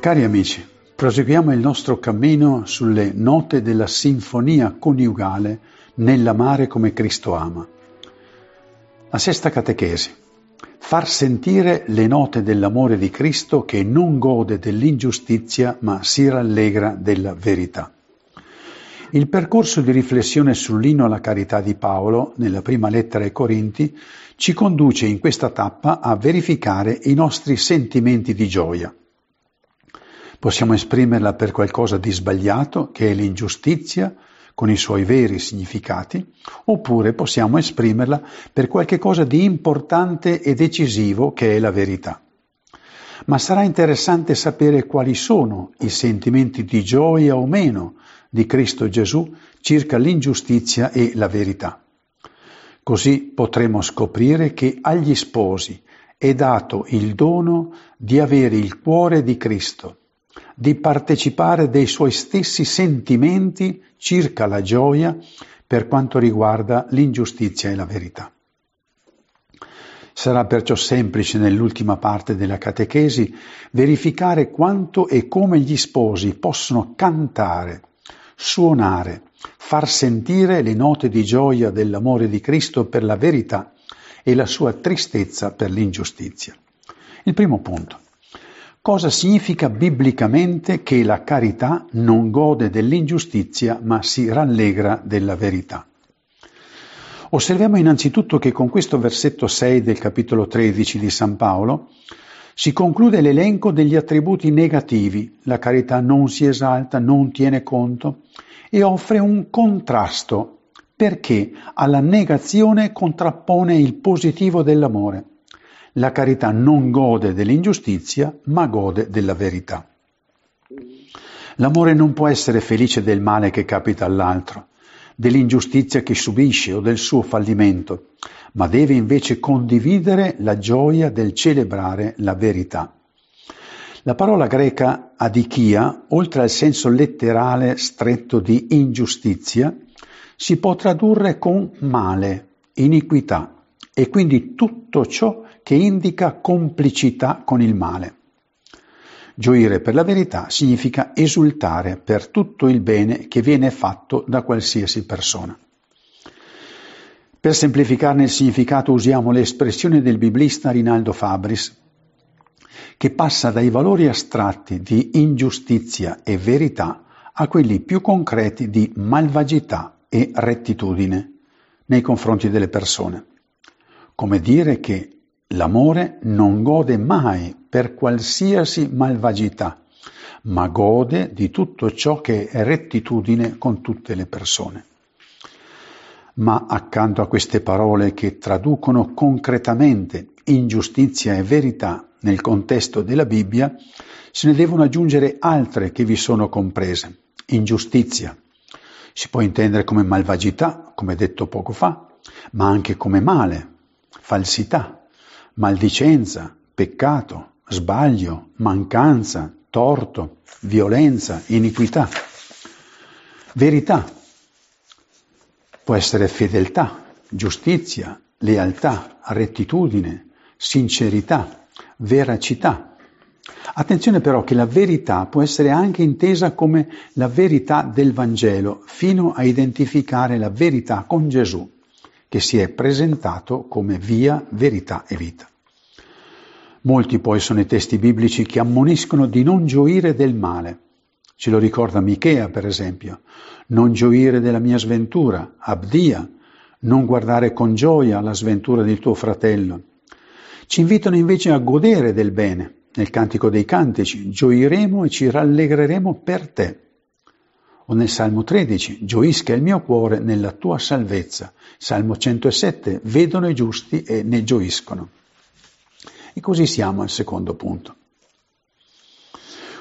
Cari amici, proseguiamo il nostro cammino sulle note della sinfonia coniugale nell'amare come Cristo ama. La sesta catechesi. Far sentire le note dell'amore di Cristo che non gode dell'ingiustizia ma si rallegra della verità. Il percorso di riflessione sull'inno alla carità di Paolo, nella prima lettera ai Corinti, ci conduce in questa tappa a verificare i nostri sentimenti di gioia Possiamo esprimerla per qualcosa di sbagliato, che è l'ingiustizia, con i suoi veri significati, oppure possiamo esprimerla per qualche cosa di importante e decisivo, che è la verità. Ma sarà interessante sapere quali sono i sentimenti di gioia o meno di Cristo Gesù circa l'ingiustizia e la verità. Così potremo scoprire che agli sposi è dato il dono di avere il cuore di Cristo di partecipare dei suoi stessi sentimenti circa la gioia per quanto riguarda l'ingiustizia e la verità. Sarà perciò semplice nell'ultima parte della catechesi verificare quanto e come gli sposi possono cantare, suonare, far sentire le note di gioia dell'amore di Cristo per la verità e la sua tristezza per l'ingiustizia. Il primo punto cosa significa biblicamente che la carità non gode dell'ingiustizia ma si rallegra della verità. Osserviamo innanzitutto che con questo versetto 6 del capitolo 13 di San Paolo si conclude l'elenco degli attributi negativi, la carità non si esalta, non tiene conto e offre un contrasto perché alla negazione contrappone il positivo dell'amore. La carità non gode dell'ingiustizia, ma gode della verità. L'amore non può essere felice del male che capita all'altro, dell'ingiustizia che subisce o del suo fallimento, ma deve invece condividere la gioia del celebrare la verità. La parola greca adichia, oltre al senso letterale stretto di ingiustizia, si può tradurre con male, iniquità e quindi tutto ciò che indica complicità con il male. Gioire per la verità significa esultare per tutto il bene che viene fatto da qualsiasi persona. Per semplificarne il significato usiamo l'espressione del biblista Rinaldo Fabris, che passa dai valori astratti di ingiustizia e verità a quelli più concreti di malvagità e rettitudine nei confronti delle persone. Come dire che L'amore non gode mai per qualsiasi malvagità, ma gode di tutto ciò che è rettitudine con tutte le persone. Ma accanto a queste parole che traducono concretamente ingiustizia e verità nel contesto della Bibbia, se ne devono aggiungere altre che vi sono comprese. Ingiustizia. Si può intendere come malvagità, come detto poco fa, ma anche come male, falsità, maldicenza, peccato, sbaglio, mancanza, torto, violenza, iniquità. Verità può essere fedeltà, giustizia, lealtà, rettitudine, sincerità, veracità. Attenzione però che la verità può essere anche intesa come la verità del Vangelo, fino a identificare la verità con Gesù che si è presentato come via, verità e vita. Molti poi sono i testi biblici che ammoniscono di non gioire del male. Ce lo ricorda Michea, per esempio. Non gioire della mia sventura, abdia, non guardare con gioia la sventura del tuo fratello. Ci invitano invece a godere del bene. Nel Cantico dei Cantici, gioiremo e ci rallegreremo per te o nel Salmo 13, gioisca il mio cuore nella tua salvezza. Salmo 107, vedono i giusti e ne gioiscono. E così siamo al secondo punto.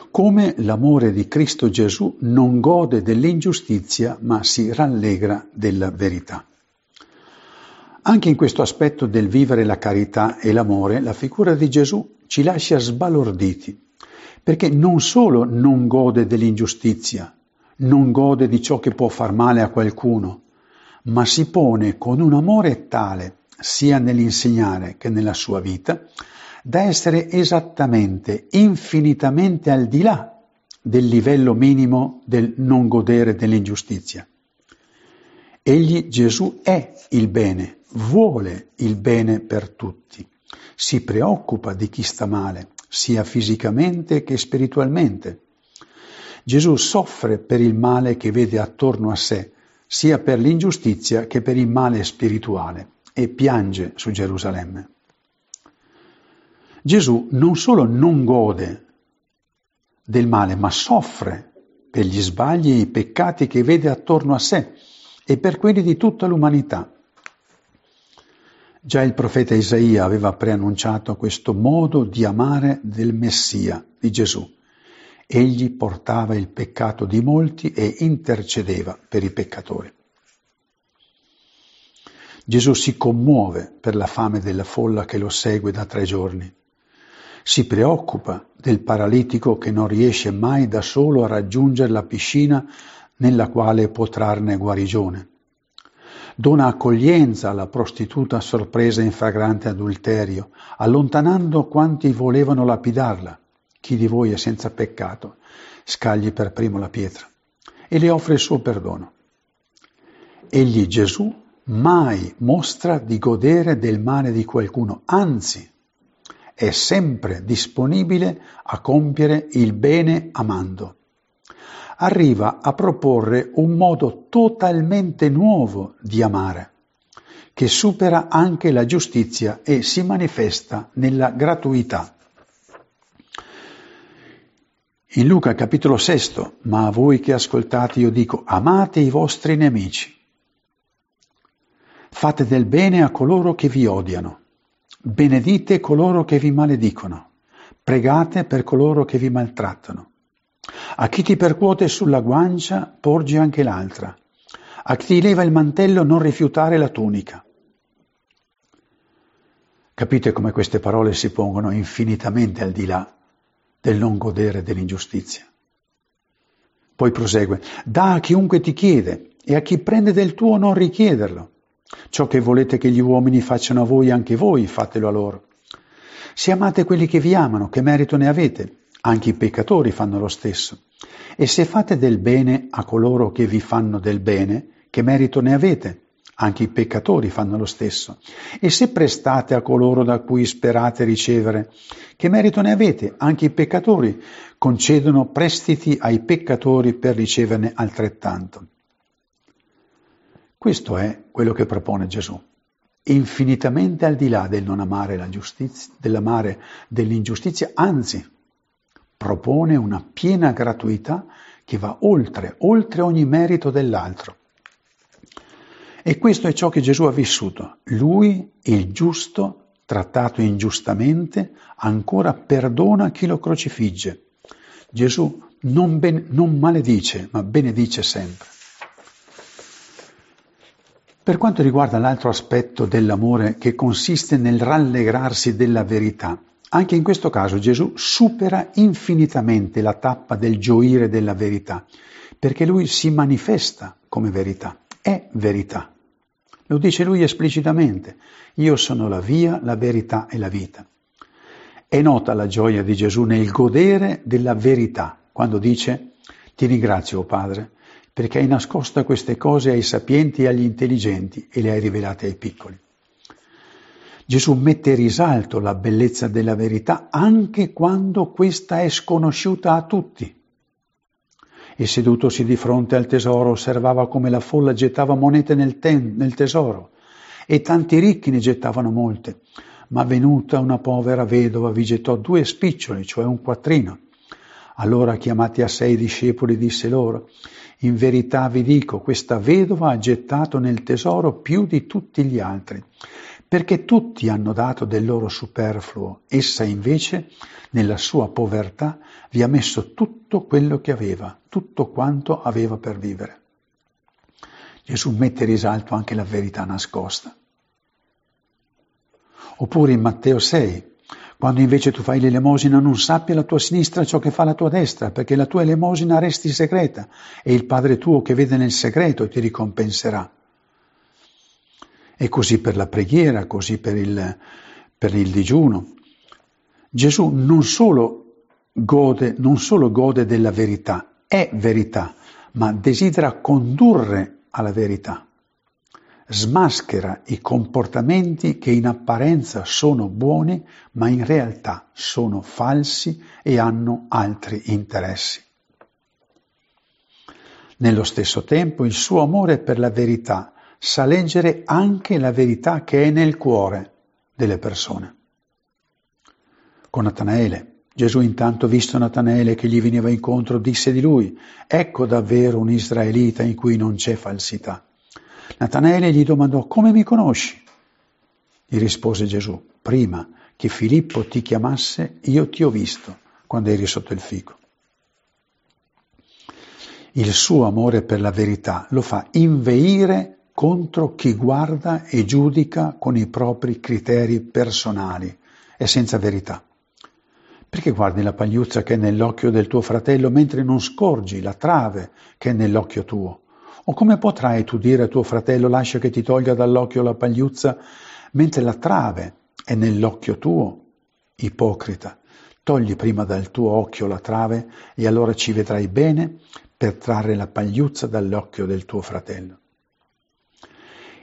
Come l'amore di Cristo Gesù non gode dell'ingiustizia, ma si rallegra della verità. Anche in questo aspetto del vivere la carità e l'amore, la figura di Gesù ci lascia sbalorditi, perché non solo non gode dell'ingiustizia, non gode di ciò che può far male a qualcuno, ma si pone con un amore tale, sia nell'insegnare che nella sua vita, da essere esattamente, infinitamente al di là del livello minimo del non godere dell'ingiustizia. Egli, Gesù, è il bene, vuole il bene per tutti, si preoccupa di chi sta male, sia fisicamente che spiritualmente. Gesù soffre per il male che vede attorno a sé, sia per l'ingiustizia che per il male spirituale, e piange su Gerusalemme. Gesù non solo non gode del male, ma soffre per gli sbagli e i peccati che vede attorno a sé e per quelli di tutta l'umanità. Già il profeta Isaia aveva preannunciato questo modo di amare del Messia, di Gesù. Egli portava il peccato di molti e intercedeva per i peccatori. Gesù si commuove per la fame della folla che lo segue da tre giorni. Si preoccupa del paralitico che non riesce mai da solo a raggiungere la piscina nella quale può trarne guarigione. Dona accoglienza alla prostituta sorpresa in fragrante adulterio, allontanando quanti volevano lapidarla. Chi di voi è senza peccato, scagli per primo la pietra, e le offre il suo perdono. Egli, Gesù, mai mostra di godere del male di qualcuno, anzi, è sempre disponibile a compiere il bene amando arriva a proporre un modo totalmente nuovo di amare, che supera anche la giustizia e si manifesta nella gratuità. In Luca capitolo 6, ma a voi che ascoltate io dico, amate i vostri nemici, fate del bene a coloro che vi odiano, benedite coloro che vi maledicono, pregate per coloro che vi maltrattano. A chi ti percuote sulla guancia, porgi anche l'altra. A chi ti leva il mantello, non rifiutare la tunica. Capite come queste parole si pongono infinitamente al di là del non godere dell'ingiustizia. Poi prosegue, da a chiunque ti chiede e a chi prende del tuo non richiederlo. Ciò che volete che gli uomini facciano a voi, anche voi fatelo a loro. Se amate quelli che vi amano, che merito ne avete? Anche i peccatori fanno lo stesso. E se fate del bene a coloro che vi fanno del bene, che merito ne avete? Anche i peccatori fanno lo stesso. E se prestate a coloro da cui sperate ricevere, che merito ne avete? Anche i peccatori concedono prestiti ai peccatori per riceverne altrettanto. Questo è quello che propone Gesù, infinitamente al di là del non amare la giustizia, dell'amare dell'ingiustizia, anzi propone una piena gratuità che va oltre, oltre ogni merito dell'altro. E questo è ciò che Gesù ha vissuto. Lui, il giusto, trattato ingiustamente, ancora perdona chi lo crocifigge. Gesù non, ben, non maledice, ma benedice sempre. Per quanto riguarda l'altro aspetto dell'amore che consiste nel rallegrarsi della verità, anche in questo caso Gesù supera infinitamente la tappa del gioire della verità, perché lui si manifesta come verità, è verità. Lo dice lui esplicitamente, io sono la via, la verità e la vita. È nota la gioia di Gesù nel godere della verità, quando dice, ti ringrazio, oh Padre, perché hai nascosto queste cose ai sapienti e agli intelligenti e le hai rivelate ai piccoli. Gesù mette in risalto la bellezza della verità anche quando questa è sconosciuta a tutti. E sedutosi di fronte al tesoro osservava come la folla gettava monete nel, ten- nel tesoro e tanti ricchi ne gettavano molte. Ma venuta una povera vedova vi gettò due spiccioli, cioè un quattrino. Allora chiamati a sé i discepoli disse loro, in verità vi dico, questa vedova ha gettato nel tesoro più di tutti gli altri, perché tutti hanno dato del loro superfluo, essa invece, nella sua povertà, vi ha messo tutto quello che aveva, tutto quanto aveva per vivere. Gesù mette in risalto anche la verità nascosta. Oppure in Matteo 6, quando invece tu fai l'elemosina non sappia la tua sinistra ciò che fa la tua destra, perché la tua elemosina resti segreta e il Padre tuo che vede nel segreto ti ricompenserà. E così per la preghiera, così per il, per il digiuno. Gesù non solo gode, non solo gode della verità, è verità, ma desidera condurre alla verità. Smaschera i comportamenti che in apparenza sono buoni, ma in realtà sono falsi e hanno altri interessi. Nello stesso tempo il suo amore per la verità sa leggere anche la verità che è nel cuore delle persone. Con Natanaele, Gesù intanto visto Natanaele che gli veniva incontro disse di lui, ecco davvero un israelita in cui non c'è falsità. Natanaele gli domandò, come mi conosci? Gli rispose Gesù, prima che Filippo ti chiamasse, io ti ho visto quando eri sotto il fico. Il suo amore per la verità lo fa inveire contro chi guarda e giudica con i propri criteri personali e senza verità. Perché guardi la pagliuzza che è nell'occhio del tuo fratello mentre non scorgi la trave che è nell'occhio tuo? O come potrai tu dire a tuo fratello lascia che ti tolga dall'occhio la pagliuzza mentre la trave è nell'occhio tuo? Ipocrita, togli prima dal tuo occhio la trave e allora ci vedrai bene per trarre la pagliuzza dall'occhio del tuo fratello.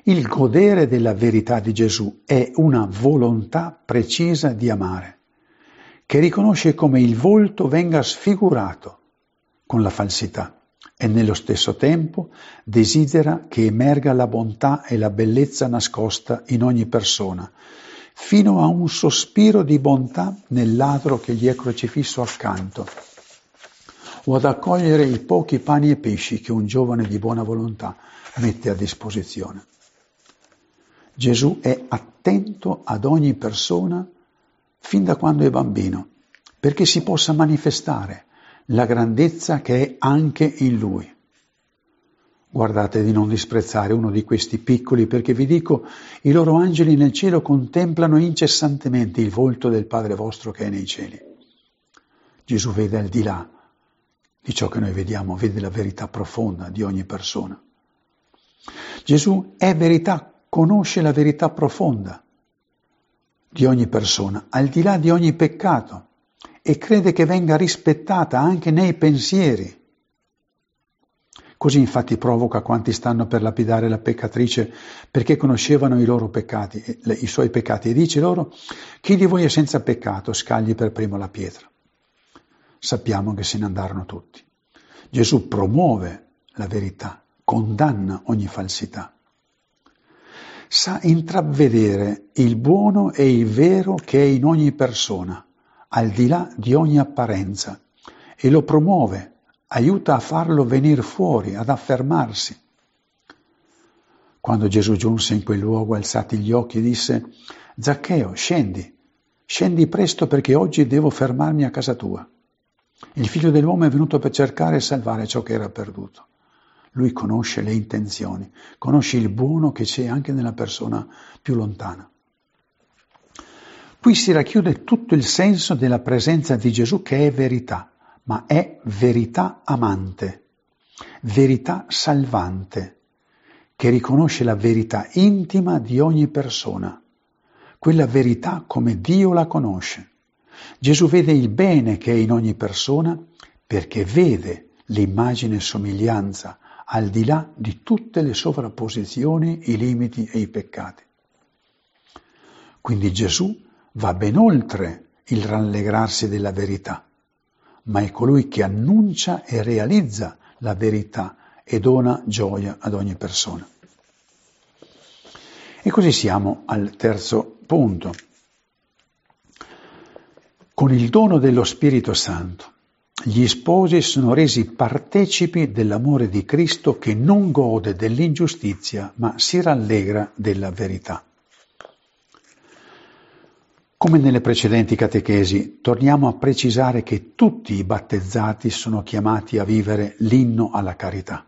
Il godere della verità di Gesù è una volontà precisa di amare che riconosce come il volto venga sfigurato con la falsità e nello stesso tempo desidera che emerga la bontà e la bellezza nascosta in ogni persona, fino a un sospiro di bontà nel ladro che gli è crocifisso accanto, o ad accogliere i pochi pani e pesci che un giovane di buona volontà mette a disposizione. Gesù è attento ad ogni persona fin da quando è bambino, perché si possa manifestare la grandezza che è anche in lui. Guardate di non disprezzare uno di questi piccoli, perché vi dico, i loro angeli nel cielo contemplano incessantemente il volto del Padre vostro che è nei cieli. Gesù vede al di là di ciò che noi vediamo, vede la verità profonda di ogni persona. Gesù è verità, conosce la verità profonda di ogni persona, al di là di ogni peccato, e crede che venga rispettata anche nei pensieri. Così infatti provoca quanti stanno per lapidare la peccatrice perché conoscevano i loro peccati, i suoi peccati, e dice loro, chi di voi è senza peccato scagli per primo la pietra. Sappiamo che se ne andarono tutti. Gesù promuove la verità, condanna ogni falsità sa intravedere il buono e il vero che è in ogni persona, al di là di ogni apparenza, e lo promuove, aiuta a farlo venire fuori, ad affermarsi. Quando Gesù giunse in quel luogo, alzati gli occhi, disse, Zaccheo, scendi, scendi presto perché oggi devo fermarmi a casa tua. Il figlio dell'uomo è venuto per cercare e salvare ciò che era perduto. Lui conosce le intenzioni, conosce il buono che c'è anche nella persona più lontana. Qui si racchiude tutto il senso della presenza di Gesù che è verità, ma è verità amante, verità salvante, che riconosce la verità intima di ogni persona, quella verità come Dio la conosce. Gesù vede il bene che è in ogni persona perché vede l'immagine e somiglianza al di là di tutte le sovrapposizioni, i limiti e i peccati. Quindi Gesù va ben oltre il rallegrarsi della verità, ma è colui che annuncia e realizza la verità e dona gioia ad ogni persona. E così siamo al terzo punto. Con il dono dello Spirito Santo gli sposi sono resi partecipi dell'amore di Cristo che non gode dell'ingiustizia ma si rallegra della verità. Come nelle precedenti catechesi, torniamo a precisare che tutti i battezzati sono chiamati a vivere l'inno alla carità.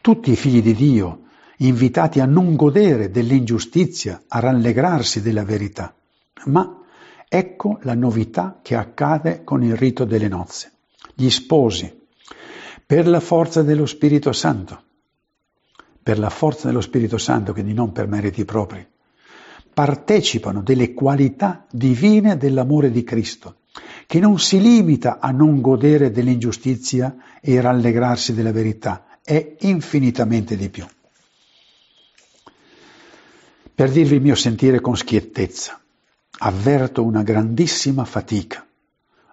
Tutti i figli di Dio, invitati a non godere dell'ingiustizia, a rallegrarsi della verità, ma Ecco la novità che accade con il rito delle nozze. Gli sposi, per la forza dello Spirito Santo, per la forza dello Spirito Santo, quindi non per meriti propri, partecipano delle qualità divine dell'amore di Cristo, che non si limita a non godere dell'ingiustizia e rallegrarsi della verità, è infinitamente di più. Per dirvi il mio sentire con schiettezza, avverto una grandissima fatica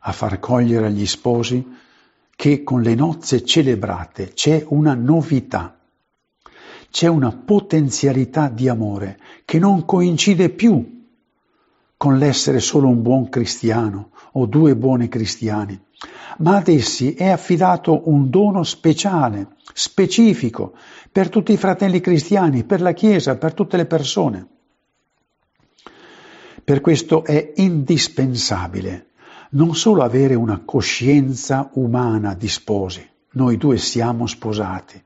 a far cogliere agli sposi che con le nozze celebrate c'è una novità, c'è una potenzialità di amore che non coincide più con l'essere solo un buon cristiano o due buoni cristiani, ma ad essi è affidato un dono speciale, specifico, per tutti i fratelli cristiani, per la Chiesa, per tutte le persone. Per questo è indispensabile non solo avere una coscienza umana di sposi, noi due siamo sposati,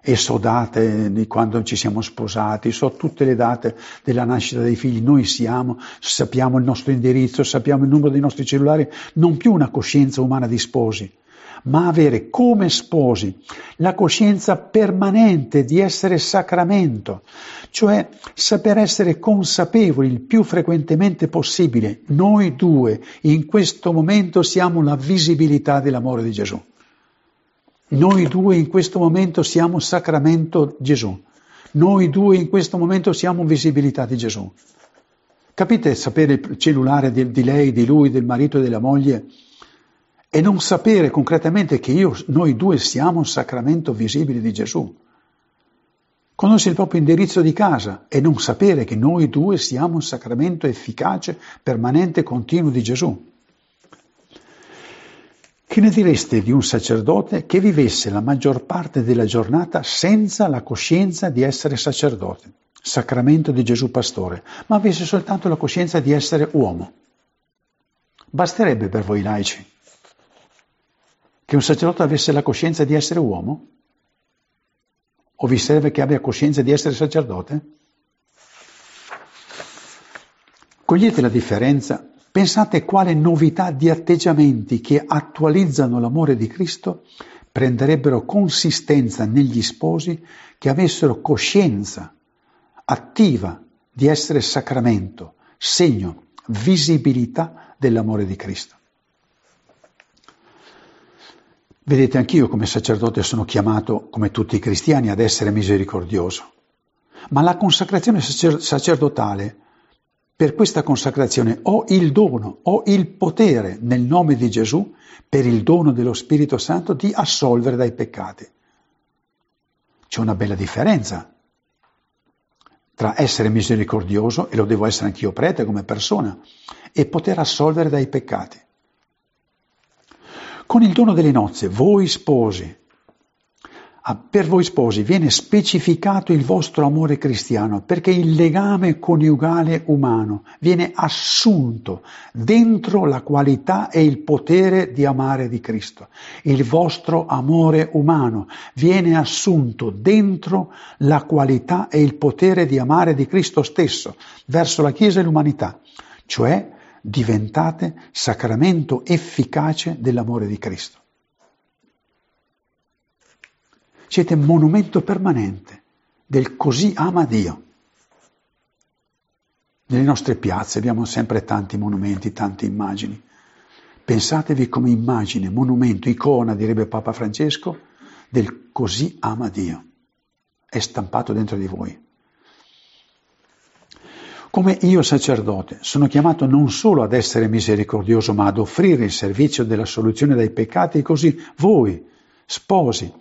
e so date di quando ci siamo sposati, so tutte le date della nascita dei figli, noi siamo, sappiamo il nostro indirizzo, sappiamo il numero dei nostri cellulari, non più una coscienza umana di sposi, ma avere come sposi la coscienza permanente di essere sacramento, cioè saper essere consapevoli il più frequentemente possibile. Noi due in questo momento siamo la visibilità dell'amore di Gesù. Noi due in questo momento siamo sacramento Gesù. Noi due in questo momento siamo visibilità di Gesù. Capite sapere il cellulare di, di lei, di lui, del marito e della moglie e non sapere concretamente che io, noi due siamo un sacramento visibile di Gesù. Conoscere il proprio indirizzo di casa e non sapere che noi due siamo un sacramento efficace, permanente, continuo di Gesù. Che ne direste di un sacerdote che vivesse la maggior parte della giornata senza la coscienza di essere sacerdote, sacramento di Gesù pastore, ma avesse soltanto la coscienza di essere uomo? Basterebbe per voi laici che un sacerdote avesse la coscienza di essere uomo? O vi serve che abbia coscienza di essere sacerdote? Cogliete la differenza? Pensate quale novità di atteggiamenti che attualizzano l'amore di Cristo prenderebbero consistenza negli sposi che avessero coscienza attiva di essere sacramento, segno, visibilità dell'amore di Cristo. Vedete, anch'io come sacerdote sono chiamato, come tutti i cristiani, ad essere misericordioso. Ma la consacrazione sacerdotale, per questa consacrazione ho il dono, ho il potere nel nome di Gesù, per il dono dello Spirito Santo, di assolvere dai peccati. C'è una bella differenza tra essere misericordioso, e lo devo essere anch'io prete come persona, e poter assolvere dai peccati. Con il dono delle nozze, voi sposi, ah, per voi sposi viene specificato il vostro amore cristiano perché il legame coniugale umano viene assunto dentro la qualità e il potere di amare di Cristo. Il vostro amore umano viene assunto dentro la qualità e il potere di amare di Cristo stesso verso la Chiesa e l'umanità, cioè diventate sacramento efficace dell'amore di Cristo. Siete monumento permanente del così ama Dio. Nelle nostre piazze abbiamo sempre tanti monumenti, tante immagini. Pensatevi come immagine, monumento, icona, direbbe Papa Francesco, del così ama Dio. È stampato dentro di voi. Come io sacerdote sono chiamato non solo ad essere misericordioso, ma ad offrire il servizio della soluzione dai peccati, così voi, sposi,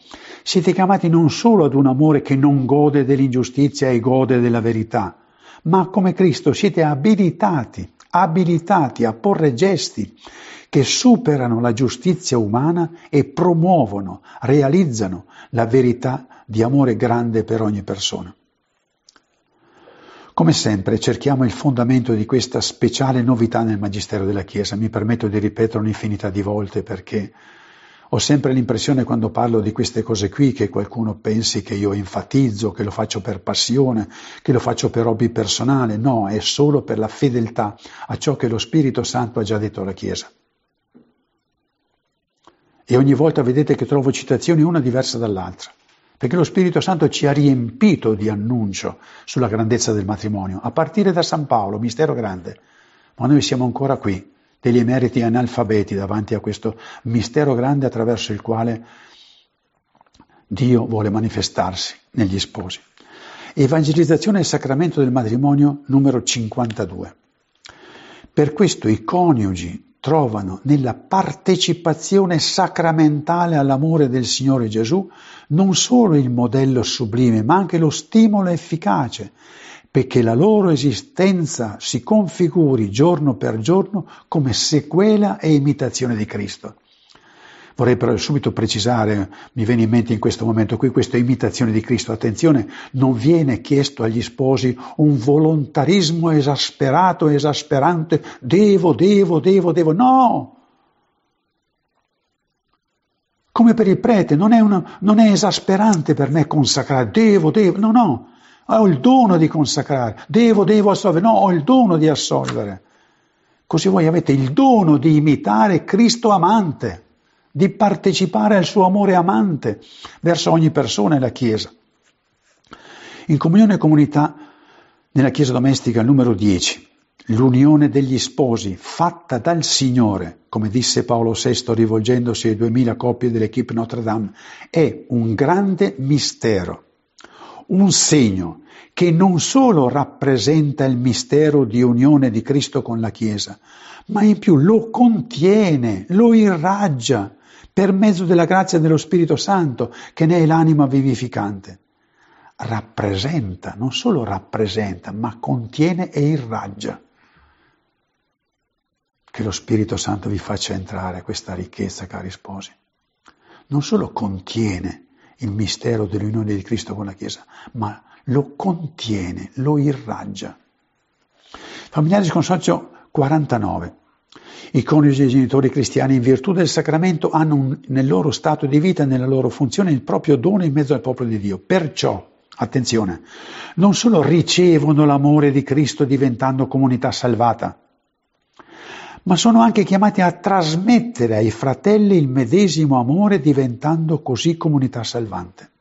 siete chiamati non solo ad un amore che non gode dell'ingiustizia e gode della verità, ma come Cristo siete abilitati, abilitati a porre gesti che superano la giustizia umana e promuovono, realizzano la verità di amore grande per ogni persona. Come sempre cerchiamo il fondamento di questa speciale novità nel Magistero della Chiesa. Mi permetto di ripetere un'infinità di volte perché ho sempre l'impressione quando parlo di queste cose qui che qualcuno pensi che io enfatizzo, che lo faccio per passione, che lo faccio per hobby personale. No, è solo per la fedeltà a ciò che lo Spirito Santo ha già detto alla Chiesa. E ogni volta vedete che trovo citazioni una diversa dall'altra perché lo Spirito Santo ci ha riempito di annuncio sulla grandezza del matrimonio, a partire da San Paolo, mistero grande, ma noi siamo ancora qui, degli emeriti analfabeti davanti a questo mistero grande attraverso il quale Dio vuole manifestarsi negli sposi. Evangelizzazione e sacramento del matrimonio numero 52. Per questo i coniugi trovano nella partecipazione sacramentale all'amore del Signore Gesù non solo il modello sublime, ma anche lo stimolo efficace, perché la loro esistenza si configuri giorno per giorno come sequela e imitazione di Cristo. Vorrei però subito precisare, mi viene in mente in questo momento qui, questa imitazione di Cristo. Attenzione, non viene chiesto agli sposi un volontarismo esasperato, esasperante, devo, devo, devo, devo. No! Come per il prete, non è, una, non è esasperante per me consacrare, devo, devo, no, no. Ho il dono di consacrare, devo, devo assolvere, no, ho il dono di assolvere. Così voi avete il dono di imitare Cristo amante di partecipare al suo amore amante verso ogni persona e la Chiesa. In comunione e comunità, nella Chiesa domestica numero 10, l'unione degli sposi fatta dal Signore, come disse Paolo VI rivolgendosi ai duemila coppie dell'equipe Notre Dame, è un grande mistero, un segno che non solo rappresenta il mistero di unione di Cristo con la Chiesa, ma in più lo contiene, lo irraggia, per mezzo della grazia dello Spirito Santo, che ne è l'anima vivificante. Rappresenta, non solo rappresenta, ma contiene e irraggia. Che lo Spirito Santo vi faccia entrare questa ricchezza, cari sposi. Non solo contiene il mistero dell'unione di Cristo con la Chiesa, ma lo contiene, lo irraggia. Familiari di consorzio 49. I coniugi e i genitori cristiani, in virtù del sacramento, hanno un, nel loro stato di vita nella loro funzione il proprio dono in mezzo al popolo di Dio. Perciò, attenzione, non solo ricevono l'amore di Cristo diventando comunità salvata, ma sono anche chiamati a trasmettere ai fratelli il medesimo amore diventando così comunità salvante.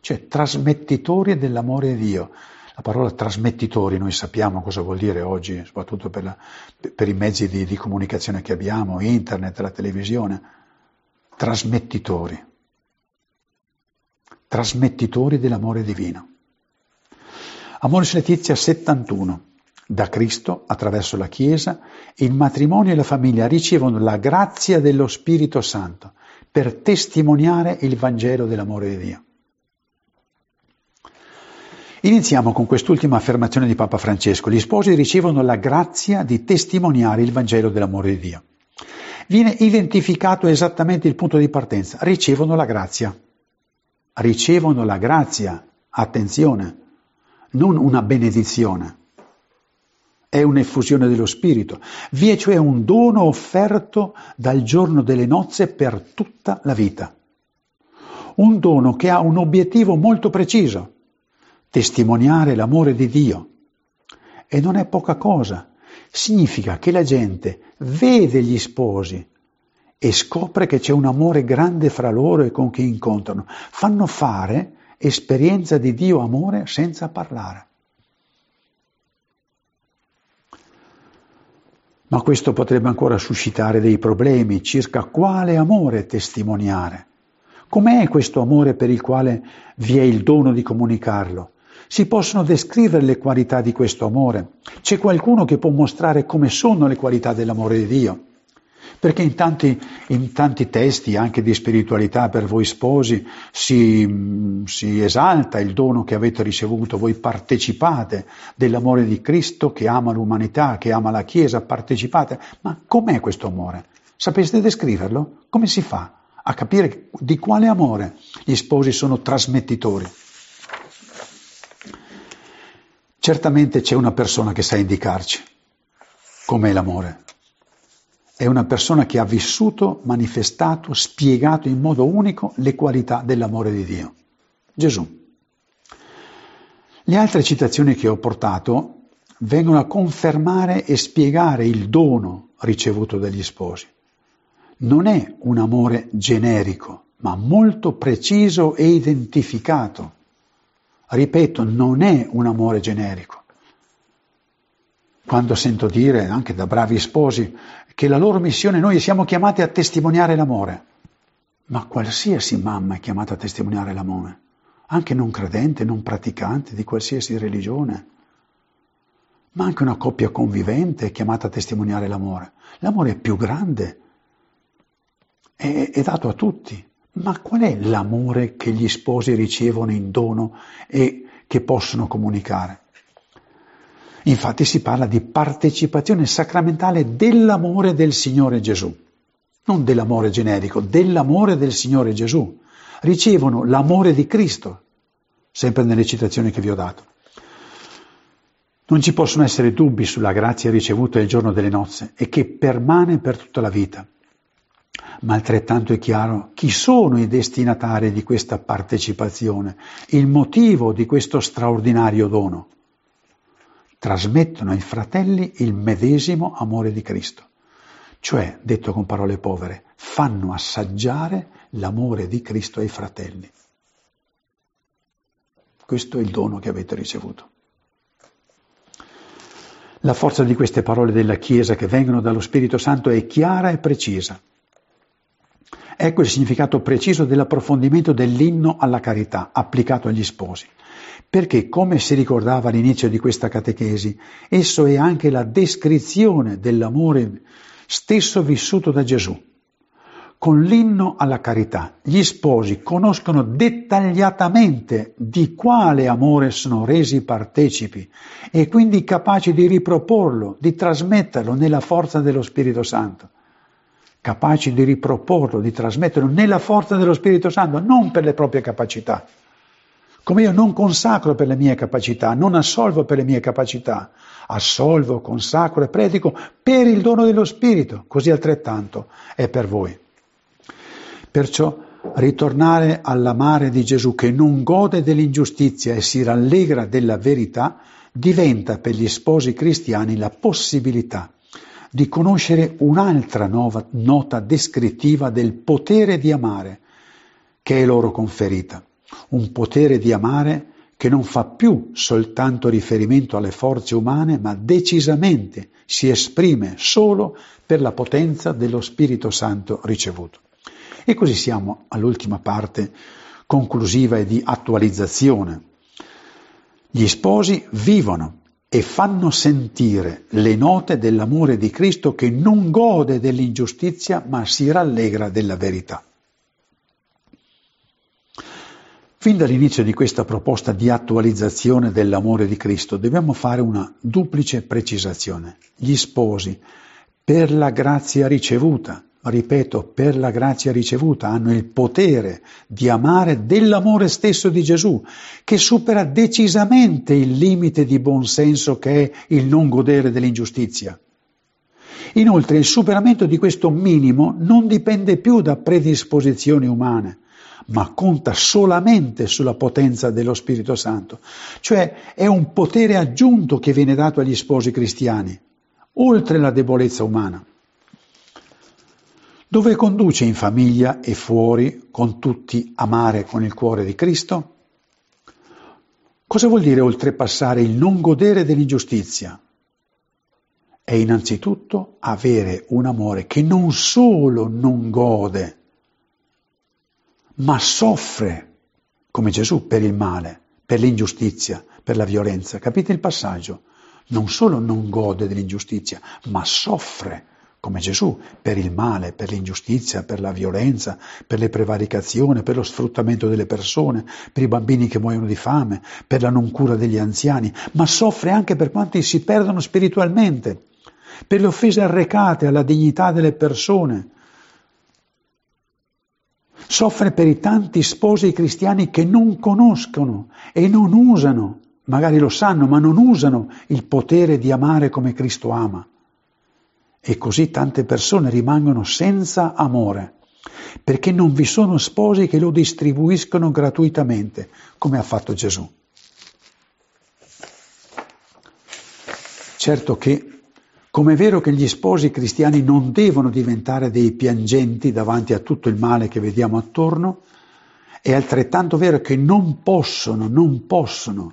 Cioè trasmettitori dell'amore di Dio. La parola trasmettitori noi sappiamo cosa vuol dire oggi, soprattutto per, la, per i mezzi di, di comunicazione che abbiamo, internet, la televisione. Trasmettitori. Trasmettitori dell'amore divino. Amoris Letizia 71. Da Cristo, attraverso la Chiesa, il matrimonio e la famiglia ricevono la grazia dello Spirito Santo per testimoniare il Vangelo dell'amore di Dio. Iniziamo con quest'ultima affermazione di Papa Francesco. Gli sposi ricevono la grazia di testimoniare il Vangelo dell'amore di Dio. Viene identificato esattamente il punto di partenza. Ricevono la grazia. Ricevono la grazia. Attenzione, non una benedizione. È un'effusione dello Spirito. Vi è cioè un dono offerto dal giorno delle nozze per tutta la vita. Un dono che ha un obiettivo molto preciso testimoniare l'amore di Dio. E non è poca cosa. Significa che la gente vede gli sposi e scopre che c'è un amore grande fra loro e con chi incontrano. Fanno fare esperienza di Dio amore senza parlare. Ma questo potrebbe ancora suscitare dei problemi circa quale amore testimoniare. Com'è questo amore per il quale vi è il dono di comunicarlo? Si possono descrivere le qualità di questo amore. C'è qualcuno che può mostrare come sono le qualità dell'amore di Dio. Perché in tanti, in tanti testi, anche di spiritualità per voi sposi, si, si esalta il dono che avete ricevuto, voi partecipate dell'amore di Cristo che ama l'umanità, che ama la Chiesa, partecipate. Ma com'è questo amore? Sapeste descriverlo? Come si fa a capire di quale amore gli sposi sono trasmettitori? Certamente c'è una persona che sa indicarci com'è l'amore. È una persona che ha vissuto, manifestato, spiegato in modo unico le qualità dell'amore di Dio. Gesù. Le altre citazioni che ho portato vengono a confermare e spiegare il dono ricevuto dagli sposi. Non è un amore generico, ma molto preciso e identificato. Ripeto, non è un amore generico. Quando sento dire, anche da bravi sposi, che la loro missione, noi siamo chiamati a testimoniare l'amore, ma qualsiasi mamma è chiamata a testimoniare l'amore, anche non credente, non praticante di qualsiasi religione, ma anche una coppia convivente è chiamata a testimoniare l'amore. L'amore è più grande, è, è dato a tutti. Ma qual è l'amore che gli sposi ricevono in dono e che possono comunicare? Infatti si parla di partecipazione sacramentale dell'amore del Signore Gesù, non dell'amore generico, dell'amore del Signore Gesù. Ricevono l'amore di Cristo, sempre nelle citazioni che vi ho dato. Non ci possono essere dubbi sulla grazia ricevuta il giorno delle nozze e che permane per tutta la vita ma altrettanto è chiaro chi sono i destinatari di questa partecipazione, il motivo di questo straordinario dono. Trasmettono ai fratelli il medesimo amore di Cristo, cioè, detto con parole povere, fanno assaggiare l'amore di Cristo ai fratelli. Questo è il dono che avete ricevuto. La forza di queste parole della Chiesa che vengono dallo Spirito Santo è chiara e precisa. Ecco il significato preciso dell'approfondimento dell'inno alla carità applicato agli sposi. Perché, come si ricordava all'inizio di questa catechesi, esso è anche la descrizione dell'amore stesso vissuto da Gesù. Con l'inno alla carità gli sposi conoscono dettagliatamente di quale amore sono resi partecipi e quindi capaci di riproporlo, di trasmetterlo nella forza dello Spirito Santo capaci di riproporlo, di trasmetterlo nella forza dello Spirito Santo, non per le proprie capacità. Come io non consacro per le mie capacità, non assolvo per le mie capacità, assolvo, consacro e predico per il dono dello Spirito, così altrettanto è per voi. Perciò ritornare all'amare di Gesù che non gode dell'ingiustizia e si rallegra della verità diventa per gli sposi cristiani la possibilità di conoscere un'altra nota descrittiva del potere di amare che è loro conferita, un potere di amare che non fa più soltanto riferimento alle forze umane, ma decisamente si esprime solo per la potenza dello Spirito Santo ricevuto. E così siamo all'ultima parte conclusiva e di attualizzazione. Gli sposi vivono e fanno sentire le note dell'amore di Cristo che non gode dell'ingiustizia ma si rallegra della verità. Fin dall'inizio di questa proposta di attualizzazione dell'amore di Cristo dobbiamo fare una duplice precisazione. Gli sposi, per la grazia ricevuta, ripeto, per la grazia ricevuta, hanno il potere di amare dell'amore stesso di Gesù, che supera decisamente il limite di buonsenso che è il non godere dell'ingiustizia. Inoltre il superamento di questo minimo non dipende più da predisposizioni umane, ma conta solamente sulla potenza dello Spirito Santo, cioè è un potere aggiunto che viene dato agli sposi cristiani, oltre la debolezza umana dove conduce in famiglia e fuori con tutti amare con il cuore di Cristo? Cosa vuol dire oltrepassare il non godere dell'ingiustizia? È innanzitutto avere un amore che non solo non gode, ma soffre come Gesù per il male, per l'ingiustizia, per la violenza. Capite il passaggio? Non solo non gode dell'ingiustizia, ma soffre come Gesù, per il male, per l'ingiustizia, per la violenza, per le prevaricazioni, per lo sfruttamento delle persone, per i bambini che muoiono di fame, per la non cura degli anziani, ma soffre anche per quanti si perdono spiritualmente, per le offese arrecate alla dignità delle persone. Soffre per i tanti sposi cristiani che non conoscono e non usano, magari lo sanno, ma non usano il potere di amare come Cristo ama e così tante persone rimangono senza amore, perché non vi sono sposi che lo distribuiscono gratuitamente, come ha fatto Gesù. Certo che Come è vero che gli sposi cristiani non devono diventare dei piangenti davanti a tutto il male che vediamo attorno, è altrettanto vero che non possono, non possono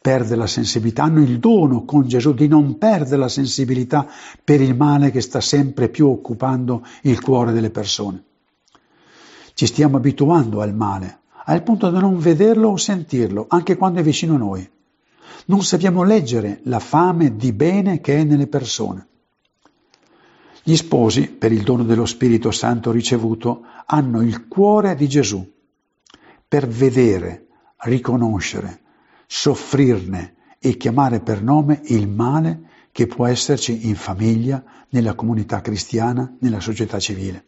perdere la sensibilità, hanno il dono con Gesù di non perdere la sensibilità per il male che sta sempre più occupando il cuore delle persone. Ci stiamo abituando al male, al punto da non vederlo o sentirlo, anche quando è vicino a noi. Non sappiamo leggere la fame di bene che è nelle persone. Gli sposi, per il dono dello Spirito Santo ricevuto, hanno il cuore di Gesù per vedere, riconoscere, soffrirne e chiamare per nome il male che può esserci in famiglia, nella comunità cristiana, nella società civile.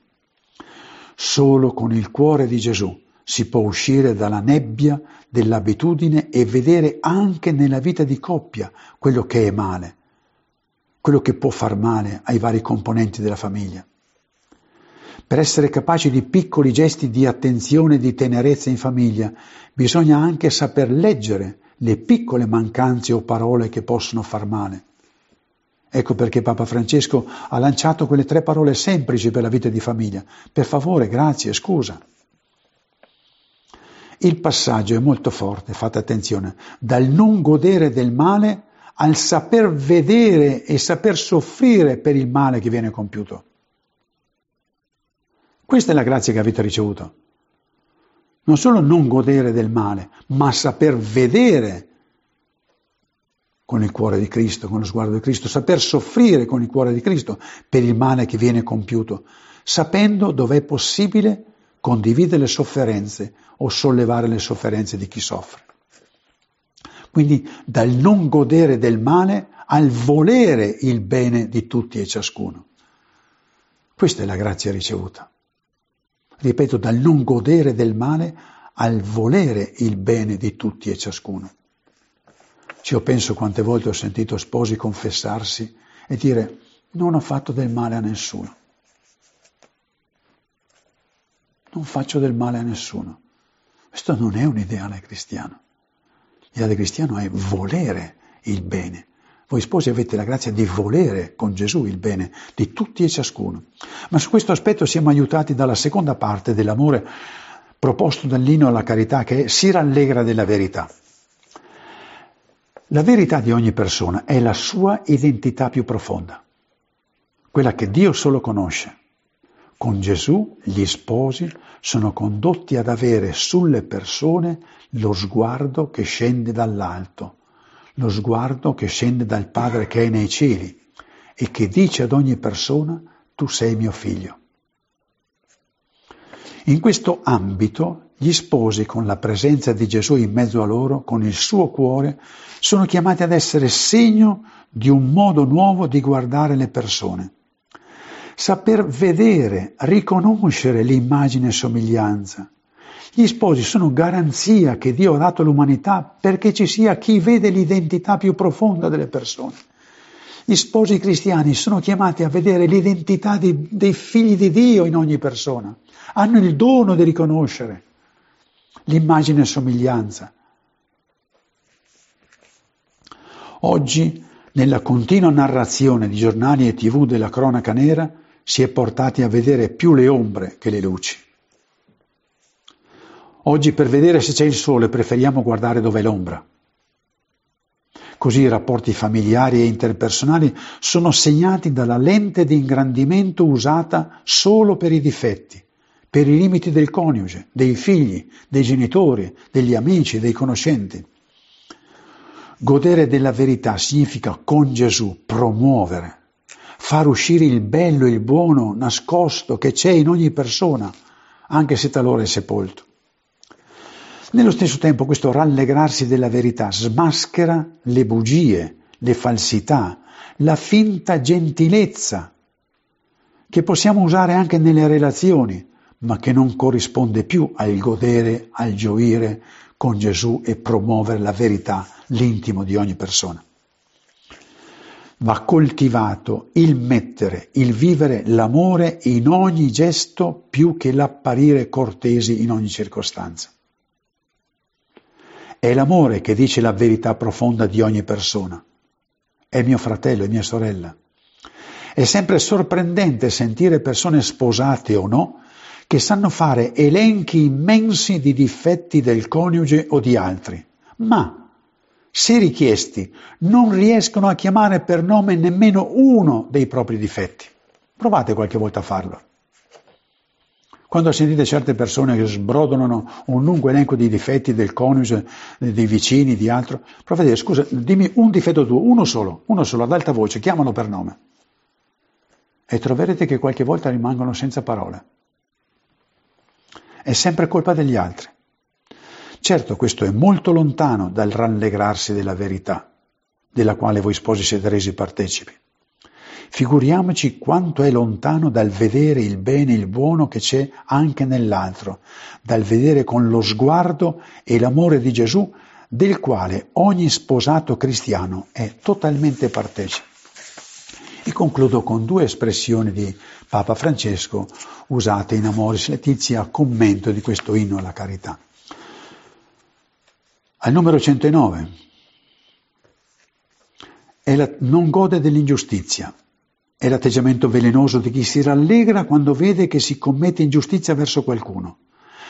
Solo con il cuore di Gesù si può uscire dalla nebbia dell'abitudine e vedere anche nella vita di coppia quello che è male, quello che può far male ai vari componenti della famiglia. Per essere capaci di piccoli gesti di attenzione e di tenerezza in famiglia, bisogna anche saper leggere le piccole mancanze o parole che possono far male. Ecco perché Papa Francesco ha lanciato quelle tre parole semplici per la vita di famiglia. Per favore, grazie, scusa. Il passaggio è molto forte, fate attenzione, dal non godere del male al saper vedere e saper soffrire per il male che viene compiuto. Questa è la grazia che avete ricevuto. Non solo non godere del male, ma saper vedere con il cuore di Cristo, con lo sguardo di Cristo, saper soffrire con il cuore di Cristo per il male che viene compiuto, sapendo dove è possibile condividere le sofferenze o sollevare le sofferenze di chi soffre. Quindi dal non godere del male al volere il bene di tutti e ciascuno. Questa è la grazia ricevuta. Ripeto, dal non godere del male al volere il bene di tutti e ciascuno. Ci io penso quante volte ho sentito sposi confessarsi e dire non ho fatto del male a nessuno. Non faccio del male a nessuno. Questo non è un ideale cristiano. L'ideale cristiano è volere il bene. Voi sposi avete la grazia di volere con Gesù il bene di tutti e ciascuno. Ma su questo aspetto siamo aiutati dalla seconda parte dell'amore proposto dall'inno alla carità che è si rallegra della verità. La verità di ogni persona è la sua identità più profonda, quella che Dio solo conosce. Con Gesù gli sposi sono condotti ad avere sulle persone lo sguardo che scende dall'alto, lo sguardo che scende dal Padre che è nei cieli e che dice ad ogni persona tu sei mio figlio. In questo ambito gli sposi, con la presenza di Gesù in mezzo a loro, con il suo cuore, sono chiamati ad essere segno di un modo nuovo di guardare le persone saper vedere, riconoscere l'immagine e somiglianza. Gli sposi sono garanzia che Dio ha dato all'umanità perché ci sia chi vede l'identità più profonda delle persone. Gli sposi cristiani sono chiamati a vedere l'identità di, dei figli di Dio in ogni persona. Hanno il dono di riconoscere l'immagine e somiglianza. Oggi, nella continua narrazione di giornali e tv della cronaca nera, si è portati a vedere più le ombre che le luci. Oggi per vedere se c'è il sole preferiamo guardare dove è l'ombra. Così i rapporti familiari e interpersonali sono segnati dalla lente di ingrandimento usata solo per i difetti, per i limiti del coniuge, dei figli, dei genitori, degli amici, dei conoscenti. Godere della verità significa con Gesù promuovere far uscire il bello e il buono nascosto che c'è in ogni persona, anche se talora è sepolto. Nello stesso tempo questo rallegrarsi della verità smaschera le bugie, le falsità, la finta gentilezza che possiamo usare anche nelle relazioni, ma che non corrisponde più al godere, al gioire con Gesù e promuovere la verità, l'intimo di ogni persona va coltivato il mettere, il vivere l'amore in ogni gesto più che l'apparire cortesi in ogni circostanza. È l'amore che dice la verità profonda di ogni persona. È mio fratello, è mia sorella. È sempre sorprendente sentire persone sposate o no che sanno fare elenchi immensi di difetti del coniuge o di altri, ma se richiesti non riescono a chiamare per nome nemmeno uno dei propri difetti. Provate qualche volta a farlo. Quando sentite certe persone che sbrodolano un lungo elenco di difetti del coniuge, dei vicini, di altro, provate a dire, scusa, dimmi un difetto tuo, uno solo, uno solo, ad alta voce, chiamalo per nome. E troverete che qualche volta rimangono senza parole. È sempre colpa degli altri. Certo, questo è molto lontano dal rallegrarsi della verità, della quale voi sposi siete resi partecipi. Figuriamoci quanto è lontano dal vedere il bene e il buono che c'è anche nell'altro, dal vedere con lo sguardo e l'amore di Gesù del quale ogni sposato cristiano è totalmente partecipe. E concludo con due espressioni di Papa Francesco usate in Amoris Letizia a commento di questo inno alla carità. Al numero 109, la, non gode dell'ingiustizia, è l'atteggiamento velenoso di chi si rallegra quando vede che si commette ingiustizia verso qualcuno.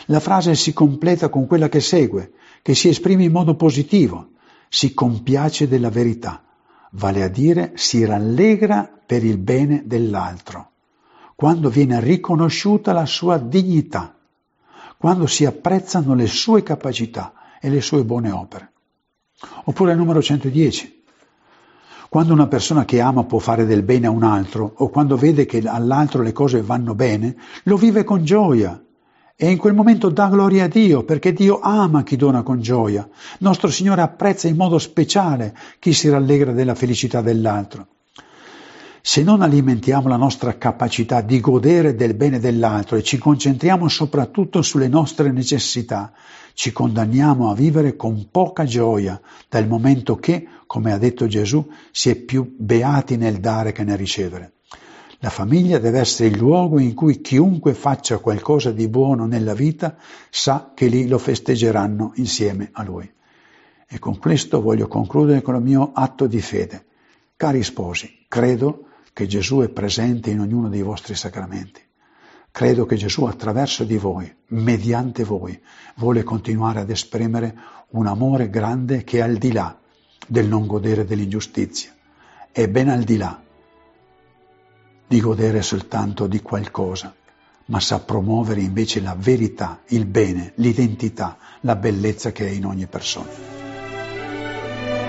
La frase si completa con quella che segue, che si esprime in modo positivo, si compiace della verità, vale a dire si rallegra per il bene dell'altro, quando viene riconosciuta la sua dignità, quando si apprezzano le sue capacità e le sue buone opere. Oppure il numero 110, quando una persona che ama può fare del bene a un altro o quando vede che all'altro le cose vanno bene, lo vive con gioia e in quel momento dà gloria a Dio perché Dio ama chi dona con gioia. Nostro Signore apprezza in modo speciale chi si rallegra della felicità dell'altro. Se non alimentiamo la nostra capacità di godere del bene dell'altro e ci concentriamo soprattutto sulle nostre necessità, ci condanniamo a vivere con poca gioia, dal momento che, come ha detto Gesù, si è più beati nel dare che nel ricevere. La famiglia deve essere il luogo in cui chiunque faccia qualcosa di buono nella vita sa che lì lo festeggeranno insieme a lui. E con questo voglio concludere con il mio atto di fede. Cari sposi, credo che Gesù è presente in ognuno dei vostri sacramenti. Credo che Gesù attraverso di voi, mediante voi, vuole continuare ad esprimere un amore grande che è al di là del non godere dell'ingiustizia, è ben al di là di godere soltanto di qualcosa, ma sa promuovere invece la verità, il bene, l'identità, la bellezza che è in ogni persona.